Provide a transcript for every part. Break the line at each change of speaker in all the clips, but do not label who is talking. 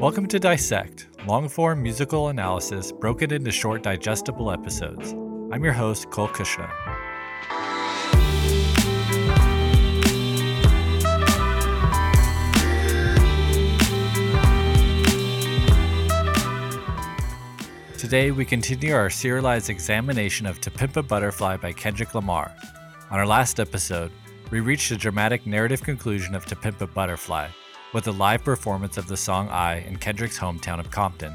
Welcome to Dissect, long form musical analysis broken into short, digestible episodes. I'm your host, Cole Cuchna. Today, we continue our serialized examination of To Pimp a Butterfly by Kendrick Lamar. On our last episode, we reached the dramatic narrative conclusion of To Pimp a Butterfly with a live performance of the song I in Kendrick's hometown of Compton.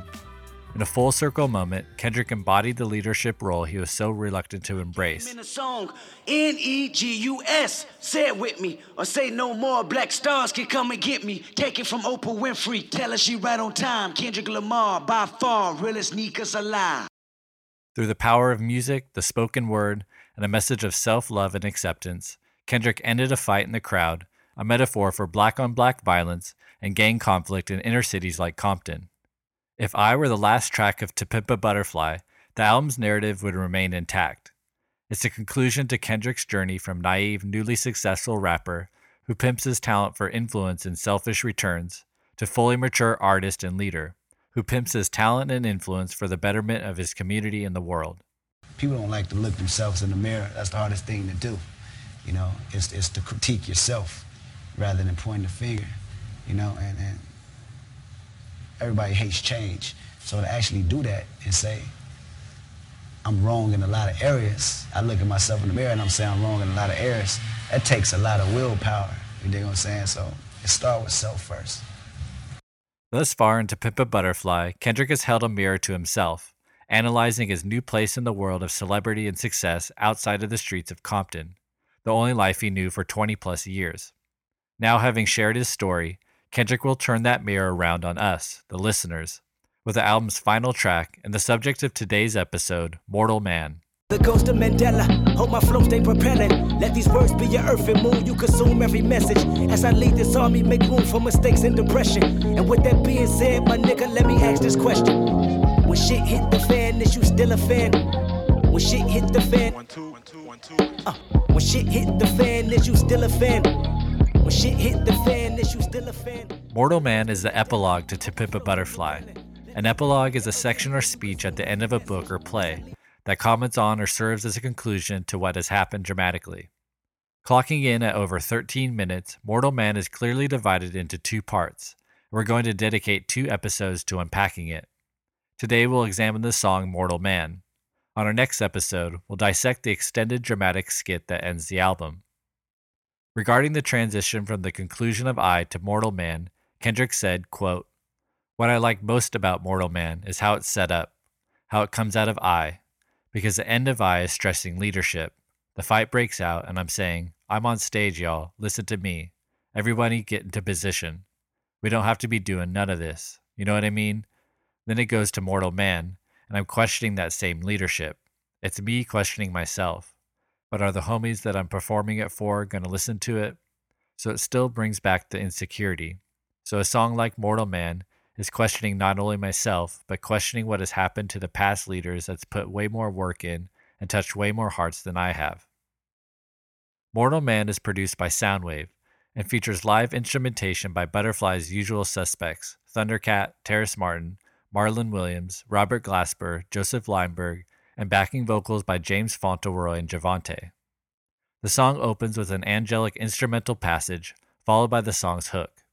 In a full circle moment, Kendrick embodied the leadership role he was so reluctant to embrace.
In the song, N E G U S, say it with me, or say no more. Black stars can come and get me. Take it from Oprah Winfrey, tell her she right on time. Kendrick Lamar, by far, realest sneakers alive.
Through the power of music, the spoken word, and a message of self love and acceptance, Kendrick ended a fight in the crowd, a metaphor for black on black violence and gang conflict in inner cities like Compton. If I were the last track of To Butterfly, the album's narrative would remain intact. It's a conclusion to Kendrick's journey from naive, newly successful rapper who pimps his talent for influence and selfish returns to fully mature artist and leader who pimps his talent and influence for the betterment of his community and the world.
People don't like to look themselves in the mirror. That's the hardest thing to do. You know, it's, it's to critique yourself rather than pointing the finger. You know, and, and everybody hates change. So to actually do that and say, I'm wrong in a lot of areas, I look at myself in the mirror and I'm saying I'm wrong in a lot of areas, that takes a lot of willpower. You dig what I'm saying? So it start with self first.
Thus far into Pimp a Butterfly, Kendrick has held a mirror to himself, analyzing his new place in the world of celebrity and success outside of the streets of Compton, the only life he knew for 20 plus years. Now, having shared his story, Kendrick will turn that mirror around on us, the listeners, with the album's final track and the subject of today's episode, Mortal Man.
The ghost of Mandela, hope my flow stay propelling. Let these words be your earth and moon, you consume every message. As I lead this army, make room for mistakes and depression. And with that being said, my nigga, let me ask this question. When shit hit the fan, is you still a fan? When shit hit the fan,
One, two, one, two, one, two.
uh, when shit hit the fan, is you still a fan? When shit hit the fan, is you still a fan?
Mortal Man is the epilogue to To Pimp a Butterfly. An epilogue is a section or speech at the end of a book or play that comments on or serves as a conclusion to what has happened dramatically. Clocking in at over 13 minutes, Mortal Man is clearly divided into two parts. We're going to dedicate two episodes to unpacking it. Today we'll examine the song Mortal Man. On our next episode, we'll dissect the extended dramatic skit that ends the album. Regarding the transition from the conclusion of I to Mortal Man, Kendrick said, quote, What I like most about Mortal Man is how it's set up, how it comes out of I, because the end of I is stressing leadership. The fight breaks out, and I'm saying, I'm on stage, y'all. Listen to me. Everybody get into position. We don't have to be doing none of this. You know what I mean? Then it goes to Mortal Man, and I'm questioning that same leadership. It's me questioning myself. But are the homies that I'm performing it for going to listen to it? So it still brings back the insecurity. So a song like Mortal Man is questioning not only myself, but questioning what has happened to the past leaders that's put way more work in and touched way more hearts than I have. Mortal Man is produced by Soundwave and features live instrumentation by Butterfly's usual suspects Thundercat, Terrace Martin, Marlon Williams, Robert Glasper, Josef Leimberg, and backing vocals by James Fauntleroy and JaVonté. The song opens with an angelic instrumental passage, followed by the song's hook.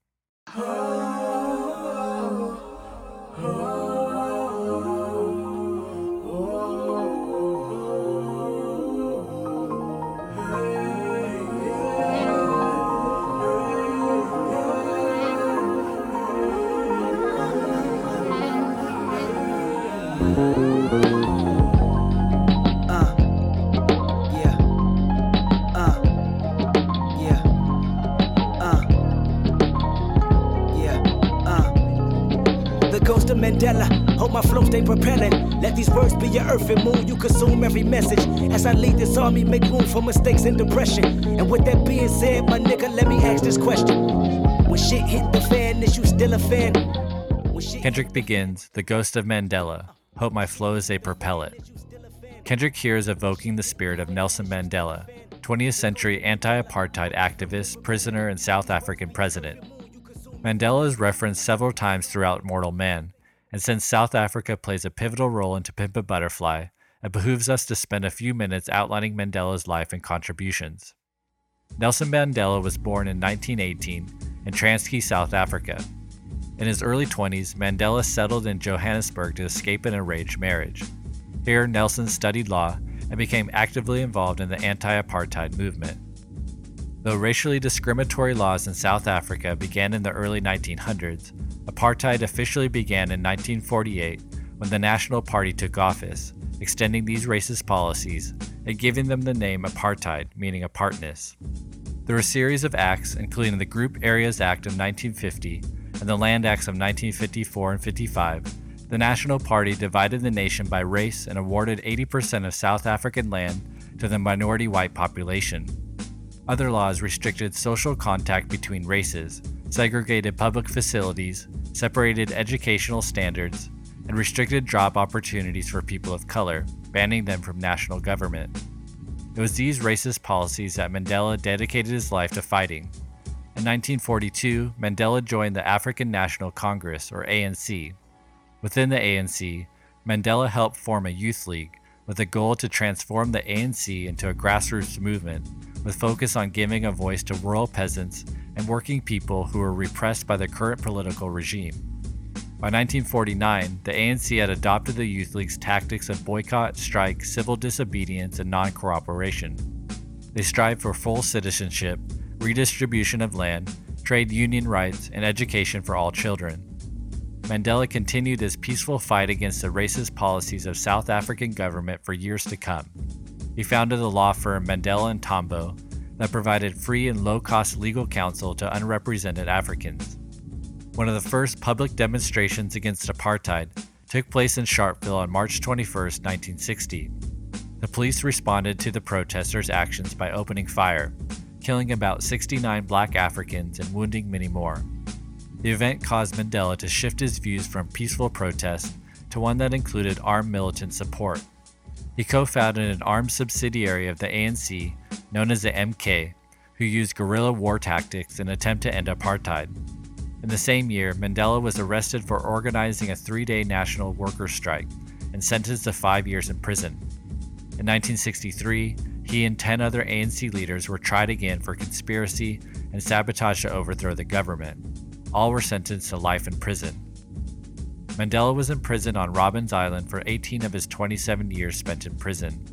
Of Mandela. Hope my flow stay propelling. Let these words be your earth and moon. You consume every message. As I lead this army, make room for mistakes and depression. And with that being said, my nigga, let me ask this question. When shit hit the fan, is you still a fan?
Kendrick begins, The Ghost of Mandela. Hope my flows they propel it. Kendrick here is evoking the spirit of Nelson Mandela, 20th century anti apartheid activist, prisoner, and South African president. Mandela is referenced several times throughout Mortal Man, and since South Africa plays a pivotal role in To Pimp a Butterfly, it behooves us to spend a few minutes outlining Mandela's life and contributions. Nelson Mandela was born in 1918 in Transkei, South Africa. In his early 20s, Mandela settled in Johannesburg to escape an arranged marriage. Here, Nelson studied law and became actively involved in the anti apartheid movement. Though racially discriminatory laws in South Africa began in the early 1900s, apartheid officially began in 1948 when the National Party took office, extending these racist policies and giving them the name apartheid, meaning apartness. Through a series of acts, including the Group Areas Act of 1950 and the Land Acts of 1954 and 55, the National Party divided the nation by race and awarded 80% of South African land to the minority white population. Other laws restricted social contact between races, segregated public facilities, separated educational standards, and restricted job opportunities for people of color, banning them from national government. It was these racist policies that Mandela dedicated his life to fighting. In 1942, Mandela joined the African National Congress, or ANC. Within the ANC, Mandela helped form a youth league with a goal to transform the ANC into a grassroots movement with focus on giving a voice to rural peasants and working people who were repressed by the current political regime. By 1949, the ANC had adopted the Youth League's tactics of boycott, strike, civil disobedience, and non cooperation. They strived for full citizenship, redistribution of land, trade union rights, and education for all children. Mandela continued his peaceful fight against the racist policies of South African government for years to come. He founded the law firm Mandela and Tambo that provided free and low-cost legal counsel to unrepresented Africans. One of the first public demonstrations against apartheid took place in Sharpeville on March 21, 1960. The police responded to the protesters' actions by opening fire, killing about 69 black Africans and wounding many more. The event caused Mandela to shift his views from peaceful protest to one that included armed militant support. He co founded an armed subsidiary of the ANC known as the MK, who used guerrilla war tactics in an attempt to end apartheid. In the same year, Mandela was arrested for organizing a three day national workers' strike and sentenced to five years in prison. In 1963, he and 10 other ANC leaders were tried again for conspiracy and sabotage to overthrow the government. All were sentenced to life in prison. Mandela was imprisoned on Robben Island for 18 of his 27 years spent in prison.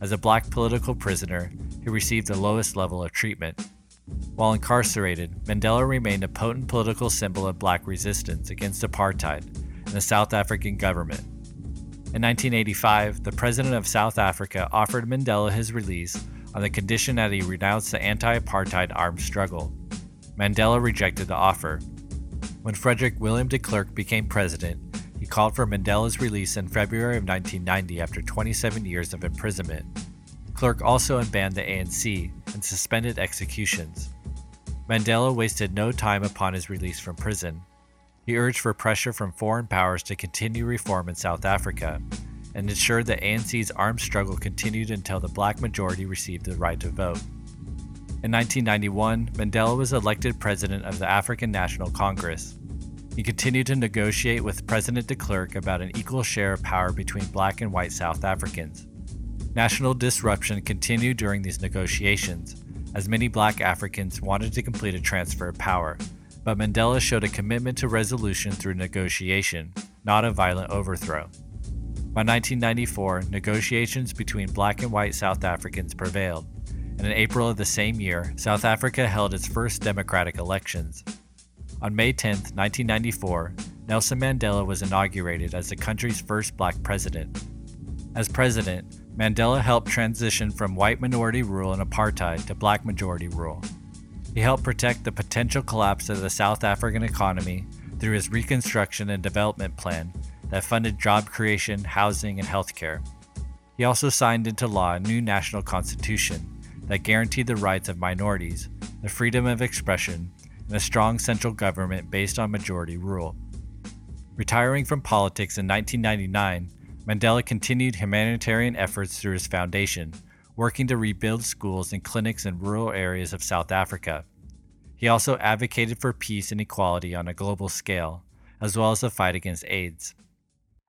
As a black political prisoner, he received the lowest level of treatment, while incarcerated, Mandela remained a potent political symbol of black resistance against apartheid and the South African government. In 1985, the president of South Africa offered Mandela his release on the condition that he renounce the anti apartheid armed struggle. Mandela rejected the offer. When Frederick William de Klerk became president, he called for Mandela's release in February of 1990 after 27 years of imprisonment. Klerk also unbanned the ANC and suspended executions. Mandela wasted no time upon his release from prison. He urged for pressure from foreign powers to continue reform in South Africa and ensured that ANC's armed struggle continued until the black majority received the right to vote. In 1991, Mandela was elected president of the African National Congress. He continued to negotiate with President de Klerk about an equal share of power between black and white South Africans. National disruption continued during these negotiations, as many black Africans wanted to complete a transfer of power, but Mandela showed a commitment to resolution through negotiation, not a violent overthrow. By 1994, negotiations between black and white South Africans prevailed, and in April of the same year, South Africa held its first democratic elections. On May 10, 1994, Nelson Mandela was inaugurated as the country's first black president. As president, Mandela helped transition from white minority rule and apartheid to black majority rule. He helped protect the potential collapse of the South African economy through his Reconstruction and Development Plan that funded job creation, housing, and healthcare. He also signed into law a new national constitution that guaranteed the rights of minorities, the freedom of expression, and a strong central government based on majority rule. Retiring from politics in 1999, Mandela continued humanitarian efforts through his foundation, working to rebuild schools and clinics in rural areas of South Africa. He also advocated for peace and equality on a global scale, as well as the fight against AIDS.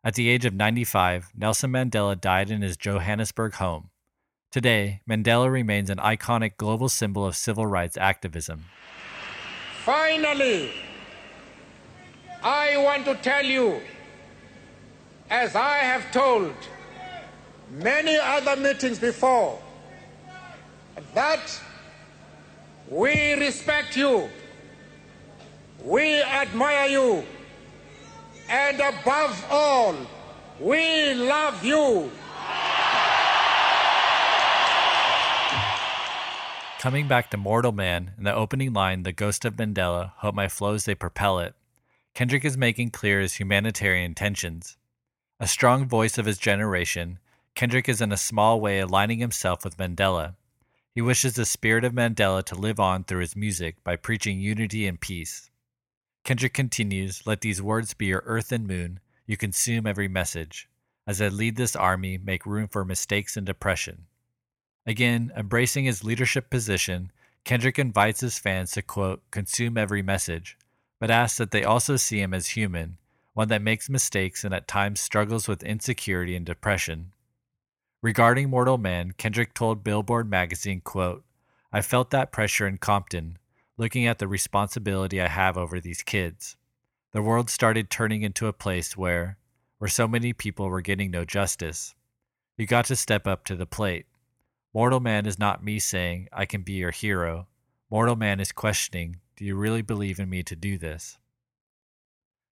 At the age of 95, Nelson Mandela died in his Johannesburg home. Today, Mandela remains an iconic global symbol of civil rights activism.
Finally, I want to tell you, as I have told many other meetings before, that we respect you, we admire you, and above all, we love you.
Coming back to Mortal Man in the opening line, The Ghost of Mandela, Hope My Flows They Propel It, Kendrick is making clear his humanitarian intentions. A strong voice of his generation, Kendrick is in a small way aligning himself with Mandela. He wishes the spirit of Mandela to live on through his music by preaching unity and peace. Kendrick continues, Let these words be your earth and moon. You consume every message. As I lead this army, make room for mistakes and depression. Again, embracing his leadership position, Kendrick invites his fans to quote, consume every message, but asks that they also see him as human, one that makes mistakes and at times struggles with insecurity and depression. Regarding Mortal Man, Kendrick told Billboard magazine, quote, I felt that pressure in Compton, looking at the responsibility I have over these kids. The world started turning into a place where, where so many people were getting no justice. You got to step up to the plate. Mortal Man is not me saying, I can be your hero. Mortal Man is questioning, Do you really believe in me to do this?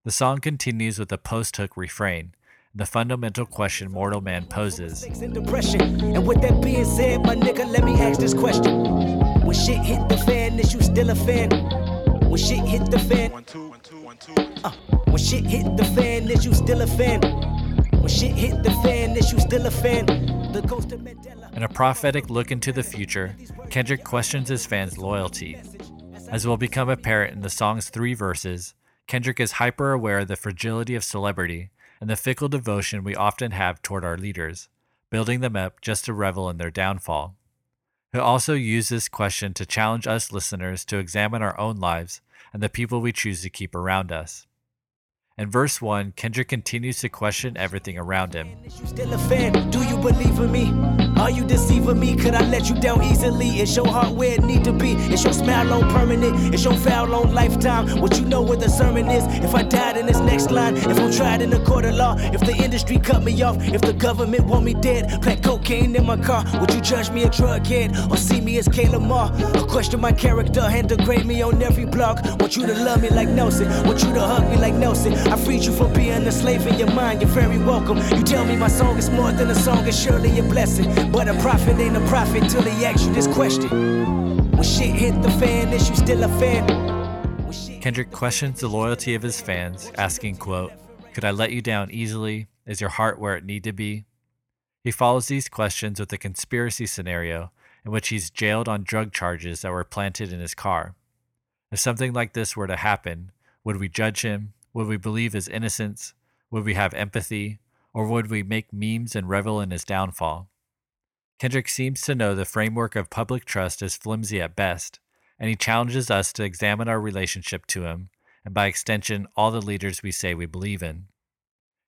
The song continues with a post hook refrain, the fundamental question Mortal Man poses.
And with that being said, my nigga, let me ask this question. When shit hit the fan, is you still a fan? When shit hit the fan, one, two, one, two, one, two. Uh, when shit hit the fan, is you still a fan? When shit hit the fan, is you still a fan?
In a prophetic look into the future, Kendrick questions his fans' loyalty. As will become apparent in the song's three verses, Kendrick is hyper aware of the fragility of celebrity and the fickle devotion we often have toward our leaders, building them up just to revel in their downfall. He'll also use this question to challenge us listeners to examine our own lives and the people we choose to keep around us. In verse 1, Kendrick continues to question everything around him.
You still a fan? Do you believe in me? Are you deceiving me? Could I let you down easily? Is your heart where it need to be? Is your smile on permanent? Is your foul on lifetime? What you know where the sermon is? If I died in this next line, if I'm tried in the court of law, if the industry cut me off, if the government want me dead, plant cocaine in my car, would you judge me a drug head or see me as Kayla Moore? Or question my character and degrade me on every blog? Want you to love me like Nelson? Want you to hug me like Nelson? I freed you from being a slave in your mind. You're very welcome. You tell me my song is more than a song, it's surely a blessing. But a prophet ain't a prophet till he asks you this question. When shit hit the fan, is you still a fan?
Kendrick questions the loyalty of his fans, asking, quote, Could I let you down easily? Is your heart where it need to be? He follows these questions with a conspiracy scenario in which he's jailed on drug charges that were planted in his car. If something like this were to happen, would we judge him? Would we believe his innocence? Would we have empathy? Or would we make memes and revel in his downfall? Kendrick seems to know the framework of public trust is flimsy at best, and he challenges us to examine our relationship to him, and by extension, all the leaders we say we believe in.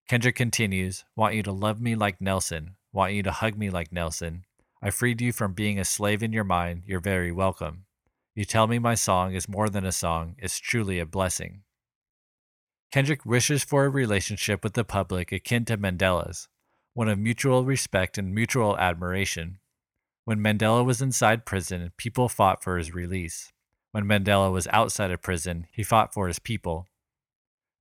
Kendrick continues, Want you to love me like Nelson, want you to hug me like Nelson. I freed you from being a slave in your mind, you're very welcome. You tell me my song is more than a song, it's truly a blessing. Kendrick wishes for a relationship with the public akin to Mandela's, one of mutual respect and mutual admiration. When Mandela was inside prison, people fought for his release. When Mandela was outside of prison, he fought for his people.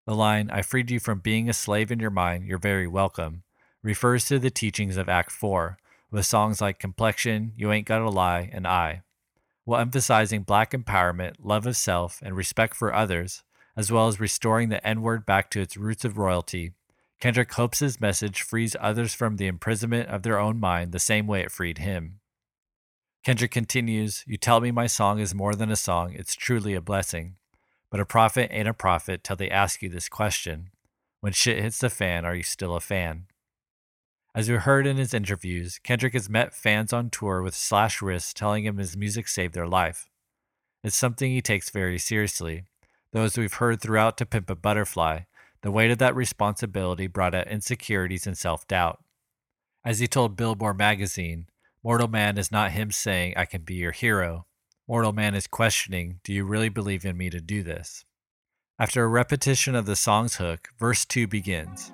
The line, I freed you from being a slave in your mind, you're very welcome, refers to the teachings of Act 4, with songs like Complexion, You Ain't Gotta Lie, and I. While emphasizing black empowerment, love of self, and respect for others, as well as restoring the N word back to its roots of royalty. Kendrick hopes his message frees others from the imprisonment of their own mind the same way it freed him. Kendrick continues, You tell me my song is more than a song, it's truly a blessing. But a prophet ain't a prophet till they ask you this question When shit hits the fan, are you still a fan? As we heard in his interviews, Kendrick has met fans on tour with slash wrists telling him his music saved their life. It's something he takes very seriously, as we've heard throughout To Pimp a Butterfly, the weight of that responsibility brought out insecurities and self doubt. As he told Billboard magazine, Mortal Man is not him saying, I can be your hero. Mortal Man is questioning, Do you really believe in me to do this? After a repetition of the song's hook, verse 2 begins.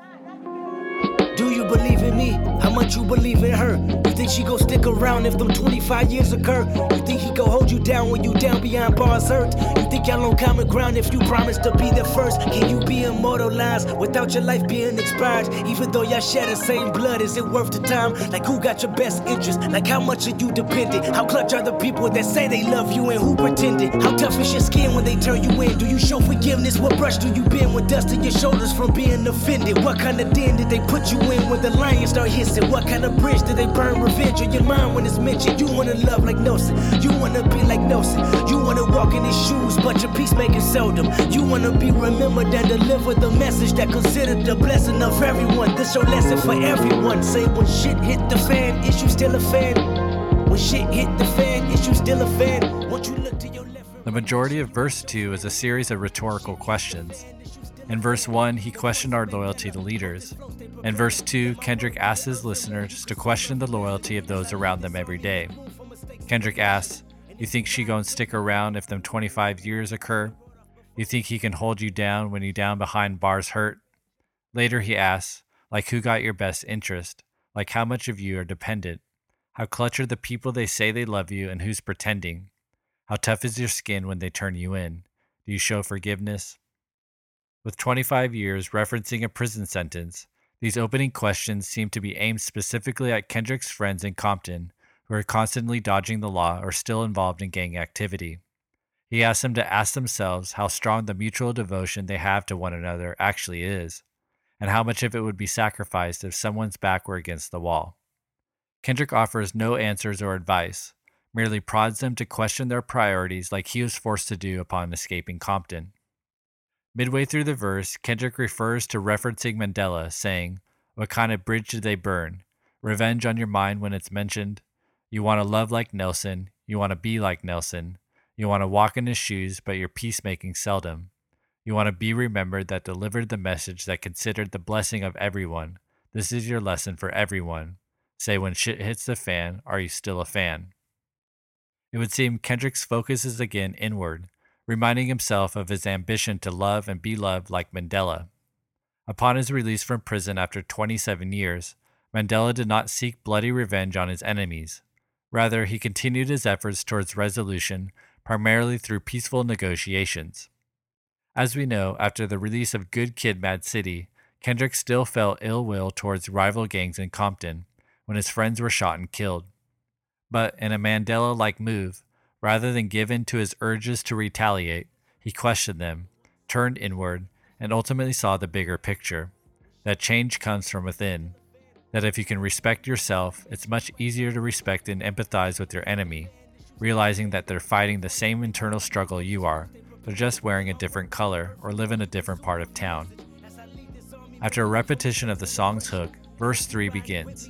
Do you believe in me? How much you believe in her? You think she gon' stick around if them 25 years occur? You think he gon' hold you down when you down beyond bars hurt? You think y'all on common ground if you promise to be there first? Can you be immortalized without your life being expired? Even though y'all share the same blood, is it worth the time? Like who got your best interest? Like how much are you dependent? How clutch are the people that say they love you and who pretended? How tough is your skin when they turn you in? Do you show forgiveness? What brush do you bend with dust in your shoulders from being offended? What kind of den did they put you in when the lions start hissing? What kind of bridge did they burn revenge on your mind when it's mentioned? You wanna love like Nelson, you wanna be like Nelson, you wanna walk in his shoes, but your peacemaking seldom. You wanna be remembered and deliver the message that considered the blessing of everyone. This your lesson for everyone. Say when shit hit the fan, is you still a fan? When shit hit the fan, is you still a fan?
The majority of verse 2 is a series of rhetorical questions. In verse 1, he questioned our loyalty to leaders. In verse 2, Kendrick asks his listeners to question the loyalty of those around them every day. Kendrick asks, You think she gon' stick around if them 25 years occur? You think he can hold you down when you down behind bars hurt? Later he asks, like who got your best interest? Like how much of you are dependent? How clutch are the people they say they love you and who's pretending? How tough is your skin when they turn you in? Do you show forgiveness? With 25 years referencing a prison sentence, these opening questions seem to be aimed specifically at Kendrick's friends in Compton who are constantly dodging the law or still involved in gang activity. He asks them to ask themselves how strong the mutual devotion they have to one another actually is, and how much of it would be sacrificed if someone's back were against the wall. Kendrick offers no answers or advice, merely prods them to question their priorities like he was forced to do upon escaping Compton. Midway through the verse, Kendrick refers to referencing Mandela, saying, What kind of bridge did they burn? Revenge on your mind when it's mentioned? You want to love like Nelson. You want to be like Nelson. You want to walk in his shoes, but you're peacemaking seldom. You want to be remembered that delivered the message that considered the blessing of everyone. This is your lesson for everyone. Say, when shit hits the fan, are you still a fan? It would seem Kendrick's focus is again inward, reminding himself of his ambition to love and be loved like Mandela. Upon his release from prison after 27 years, Mandela did not seek bloody revenge on his enemies. Rather, he continued his efforts towards resolution primarily through peaceful negotiations. As we know, after the release of Good Kid Mad City, Kendrick still felt ill will towards rival gangs in Compton when his friends were shot and killed. But in a Mandela like move, Rather than give in to his urges to retaliate, he questioned them, turned inward, and ultimately saw the bigger picture that change comes from within. That if you can respect yourself, it's much easier to respect and empathize with your enemy, realizing that they're fighting the same internal struggle you are, they're just wearing a different color or live in a different part of town. After a repetition of the song's hook, verse 3 begins.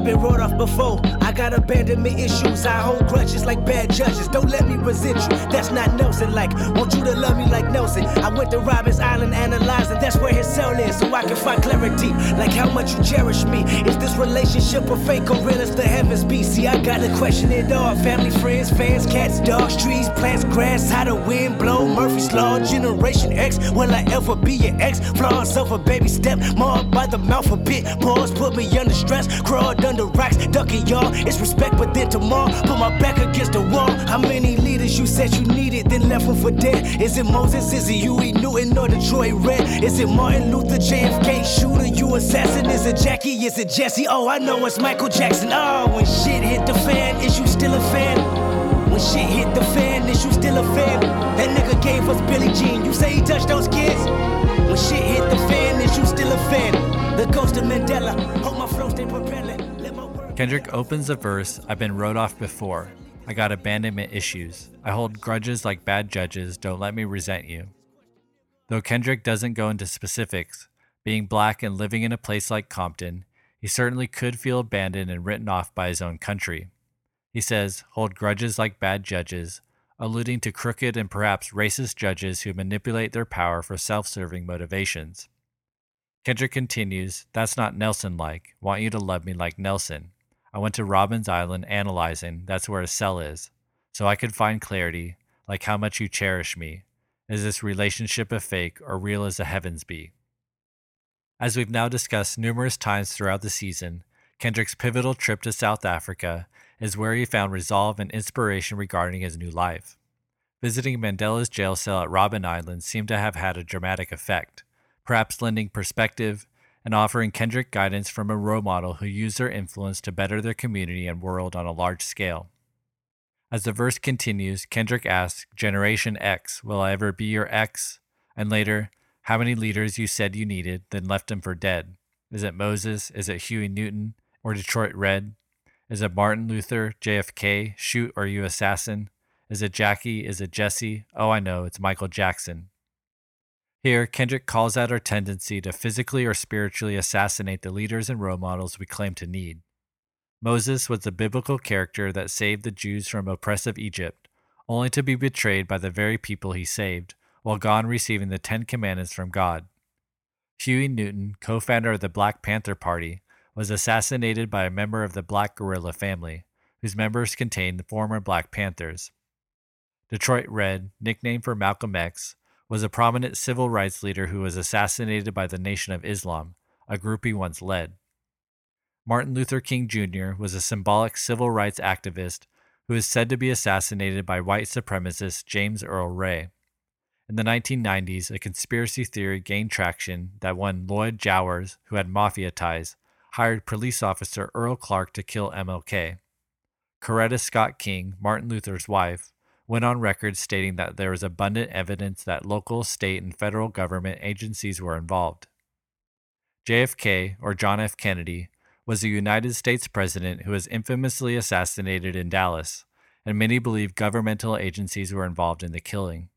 I've been wrote off before. I got abandonment issues. I hold grudges like bad judges. Don't let me resent you. That's not Nelson like. Want you to love me like Nelson. I went to Robben Island analyzing. That's where his cell is, so I can find clarity. Like how much you cherish me. Is this relationship a fake or real as the heavens be? See, I gotta question it all. Family, friends, fans, cats, dogs, trees, plants, grass. How the wind blow. Murphy's Law, Generation X. Will I ever be your ex? Flaws of a baby step. Marred by the mouth a bit. Pause, put me under stress. Crawled under rocks, ducking y'all. It's respect, but then tomorrow, put my back against the wall. How many leaders you said you needed, then left them for dead? Is it Moses? Is it Huey Newton or Detroit Red? Is it Martin Luther, JFK shooter, you assassin? Is it Jackie? Is it Jesse? Oh, I know it's Michael Jackson. Oh, when shit hit the fan, is you still a fan? When shit hit the fan, is you still a fan? That nigga gave us Billie Jean. You say he touched those kids? When shit hit the fan, is you still a fan? The ghost of Mandela.
Kendrick opens the verse I've been wrote off before. I got abandonment issues. I hold grudges like bad judges. Don't let me resent you. Though Kendrick doesn't go into specifics, being black and living in a place like Compton, he certainly could feel abandoned and written off by his own country. He says, hold grudges like bad judges, alluding to crooked and perhaps racist judges who manipulate their power for self serving motivations. Kendrick continues, That's not Nelson like. Want you to love me like Nelson. I went to Robben's Island analyzing, that's where a cell is. So I could find clarity, like how much you cherish me. Is this relationship a fake or real as the heavens be? As we've now discussed numerous times throughout the season, Kendrick's pivotal trip to South Africa is where he found resolve and inspiration regarding his new life. Visiting Mandela's jail cell at Robben Island seemed to have had a dramatic effect, perhaps lending perspective and offering Kendrick guidance from a role model who used their influence to better their community and world on a large scale. As the verse continues, Kendrick asks, Generation X, will I ever be your X? And later, how many leaders you said you needed, then left them for dead? Is it Moses? Is it Huey Newton? Or Detroit Red? Is it Martin Luther, JFK, shoot or you assassin? Is it Jackie? Is it Jesse? Oh, I know, it's Michael Jackson. Here, Kendrick calls out our tendency to physically or spiritually assassinate the leaders and role models we claim to need. Moses was the biblical character that saved the Jews from oppressive Egypt, only to be betrayed by the very people he saved, while gone receiving the Ten Commandments from God. Huey Newton, co founder of the Black Panther Party, was assassinated by a member of the Black Guerrilla family, whose members contained former Black Panthers. Detroit Red, nicknamed for Malcolm X, was a prominent civil rights leader who was assassinated by the Nation of Islam, a group he once led. Martin Luther King Jr. was a symbolic civil rights activist who is said to be assassinated by white supremacist James Earl Ray. In the 1990s, a conspiracy theory gained traction that one Lloyd Jowers, who had mafia ties, hired police officer Earl Clark to kill MLK. Coretta Scott King, Martin Luther's wife, went on record stating that there was abundant evidence that local, state, and federal government agencies were involved. JFK, or John F. Kennedy, was a United States president who was infamously assassinated in Dallas, and many believe governmental agencies were involved in the killing.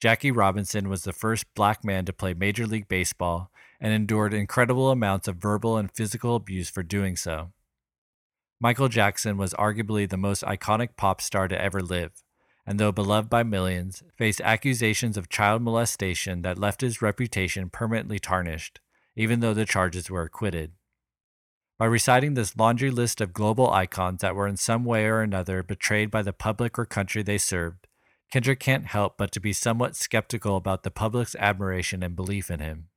Jackie Robinson was the first black man to play Major League Baseball and endured incredible amounts of verbal and physical abuse for doing so. Michael Jackson was arguably the most iconic pop star to ever live, and though beloved by millions, faced accusations of child molestation that left his reputation permanently tarnished, even though the charges were acquitted. By reciting this laundry list of global icons that were in some way or another betrayed by the public or country they served, Kendrick can't help but to be somewhat skeptical about the public's admiration and belief in him.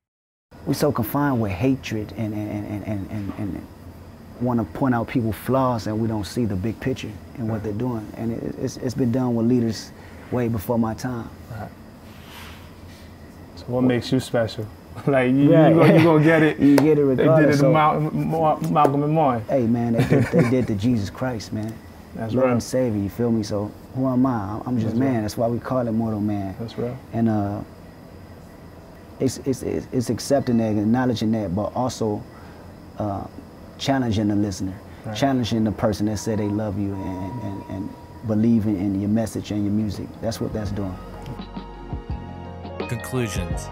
We're so confined with hatred and, and, and, and, and, and want to point out people's flaws and we don't see the big picture and what they're doing. And it, it's, it's been done with leaders way before my time.
Right. So what makes you special? like you, right. you, you gonna get it.
you get it regardless.
They did it to Malcolm, Malcolm and Martin.
Hey man, they did, they did to Jesus Christ, man.
That's
Lord
right.
and Savior, you feel me? So who am I? I'm just
That's
man.
right.
That's why we call it mortal man.
That's right.
And uh, it's, it's, it's, it's accepting that, acknowledging that, but also uh, challenging the listener,
Right.
challenging the person that said they love you and, and, and believing in your message and your music. That's what that's doing.
Conclusions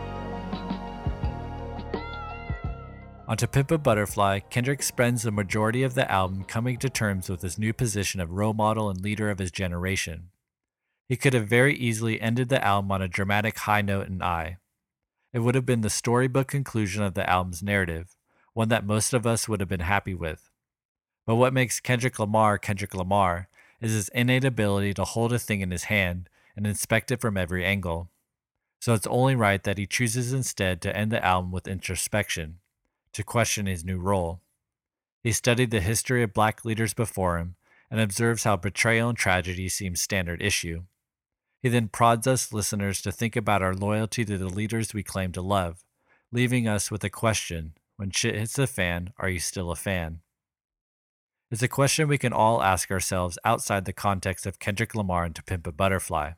On To Pimp a Butterfly, Kendrick spends the majority of the album coming to terms with his new position of role model and leader of his generation. He could have very easily ended the album on a dramatic high note in I. It would have been the storybook conclusion of the album's narrative, one that most of us would have been happy with. But what makes Kendrick Lamar Kendrick Lamar is his innate ability to hold a thing in his hand and inspect it from every angle. So it's only right that he chooses instead to end the album with introspection, to question his new role. He studied the history of black leaders before him and observes how betrayal and tragedy seem standard issue. He then prods us listeners to think about our loyalty to the leaders we claim to love, leaving us with a question when shit hits the fan, are you still a fan? It's a question we can all ask ourselves outside the context of Kendrick Lamar and To Pimp a Butterfly.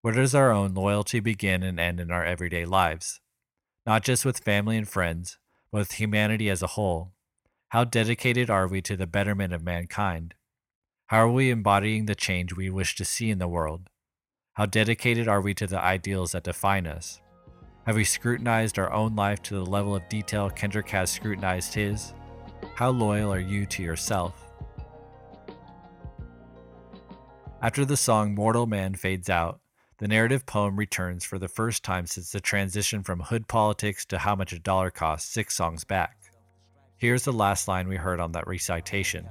Where does our own loyalty begin and end in our everyday lives? Not just with family and friends, but with humanity as a whole. How dedicated are we to the betterment of mankind? How are we embodying the change we wish to see in the world? How dedicated are we to the ideals that define us? Have we scrutinized our own life to the level of detail Kendrick has scrutinized his? How loyal are you to yourself? After the song Mortal Man fades out, the narrative poem returns for the first time since the transition from hood politics to how much a dollar costs six songs back. Here's the last line we heard on that recitation.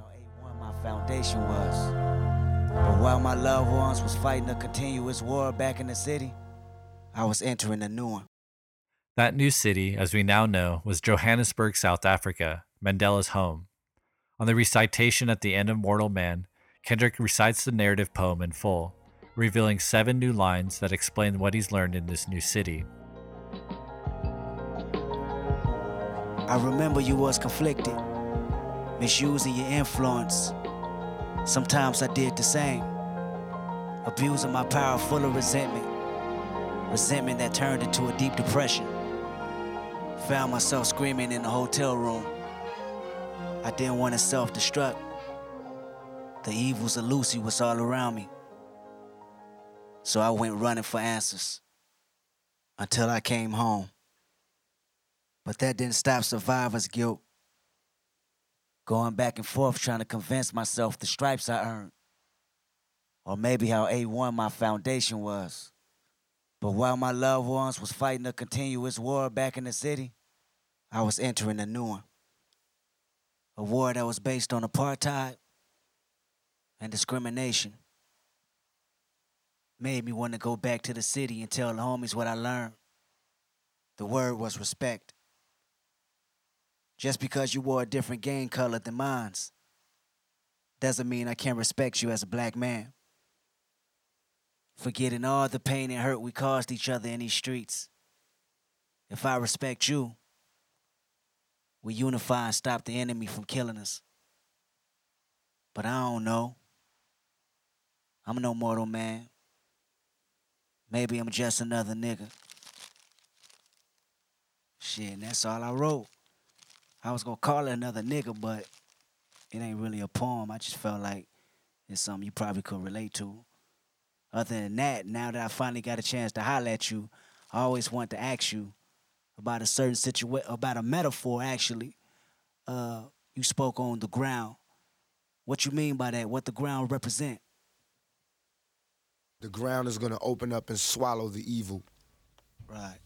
My foundation was. But while my loved ones was fighting a continuous war back in the city, I was entering a new one.
That new city, as we now know, was Johannesburg, South Africa, Mandela's home. On the recitation at the end of Mortal Man, Kendrick recites the narrative poem in full, revealing seven new lines that explain what he's learned in this new city.
I remember you was conflicted, misusing your influence. Sometimes I did the same, abusing my power full of resentment, resentment that turned into a deep depression. Found myself screaming in the hotel room. I didn't want to self destruct. The evils of Lucy was all around me. So I went running for answers until I came home. But that didn't stop survivor's guilt. Going back and forth trying to convince myself the stripes I earned. Or maybe how A1 my foundation was. But while my loved ones was fighting a continuous war back in the city, I was entering a new one. A war that was based on apartheid and discrimination. Made me want to go back to the city and tell the homies what I learned. The word was respect. Just because you wore a different gang color than mine's doesn't mean I can't respect you as a black man. Forgetting all the pain and hurt we caused each other in these streets. If I respect you, we unify and stop the enemy from killing us. But I don't know. I'm no mortal man. Maybe I'm just another nigga. Shit, and that's all I wrote. I was gonna call it another nigga, but it ain't really a poem. I just felt like it's something you probably could relate to. Other than that, now that I finally got a chance to holler at you, I always want to ask you about a certain situation, about a metaphor actually. Uh, you spoke on the ground. What you mean by that? What the ground represent?
The ground is gonna open up and swallow the evil.
Right.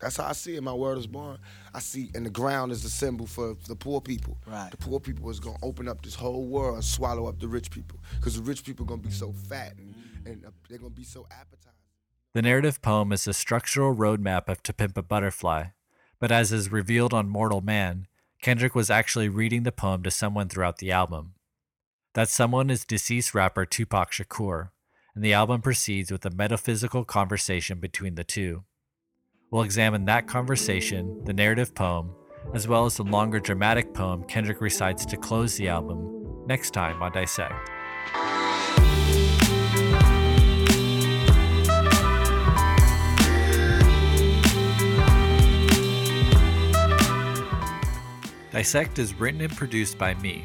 That's how I see it. My word is born. I see, and the ground is the symbol for the poor people.
Right.
The poor people is gonna open up this whole world and swallow up the rich people, because the rich people gonna be so fat and, and uh, they're gonna be so appetizing.
The narrative poem is a structural roadmap of To Pimp a Butterfly, but as is revealed on Mortal Man, Kendrick was actually reading the poem to someone throughout the album. That someone is deceased rapper Tupac Shakur, and the album proceeds with a metaphysical conversation between the two. We'll examine that conversation, the narrative poem, as well as the longer dramatic poem Kendrick recites to close the album next time on Dissect. Dissect is written and produced by me.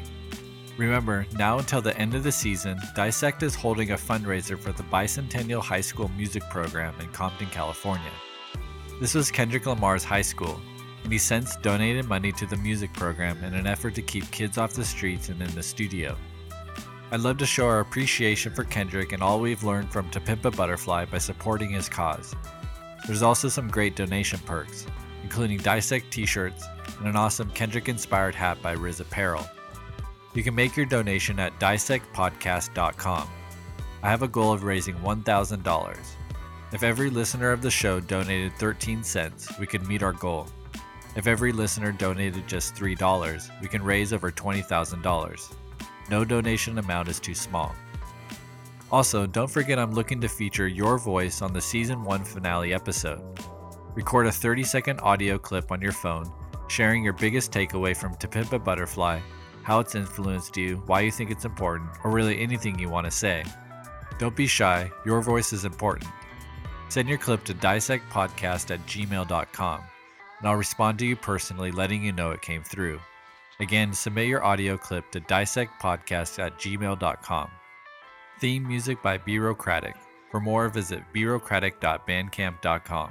Remember, now until the end of the season, Dissect is holding a fundraiser for the Bicentennial High School Music Program in Compton, California. This was Kendrick Lamar's high school, and he since donated money to the music program in an effort to keep kids off the streets and in the studio. I'd love to show our appreciation for Kendrick and all we've learned from To Pimp a Butterfly by supporting his cause. There's also some great donation perks, including Dissect t shirts and an awesome Kendrick inspired hat by Riz Apparel. You can make your donation at dissectpodcast.com. I have a goal of raising $1,000. If every listener of the show donated 13 cents, we could meet our goal. If every listener donated just $3, we can raise over $20,000. No donation amount is too small. Also, don't forget I'm looking to feature your voice on the season 1 finale episode. Record a 30 second audio clip on your phone, sharing your biggest takeaway from To Pimp a Butterfly, how it's influenced you, why you think it's important, or really anything you want to say. Don't be shy, your voice is important. Send your clip to dissectpodcast at gmail.com, and I'll respond to you personally letting you know it came through. Again, submit your audio clip to dissectpodcast at gmail.com. Theme music by Bureaucratic. For more, visit bureaucratic.bandcamp.com.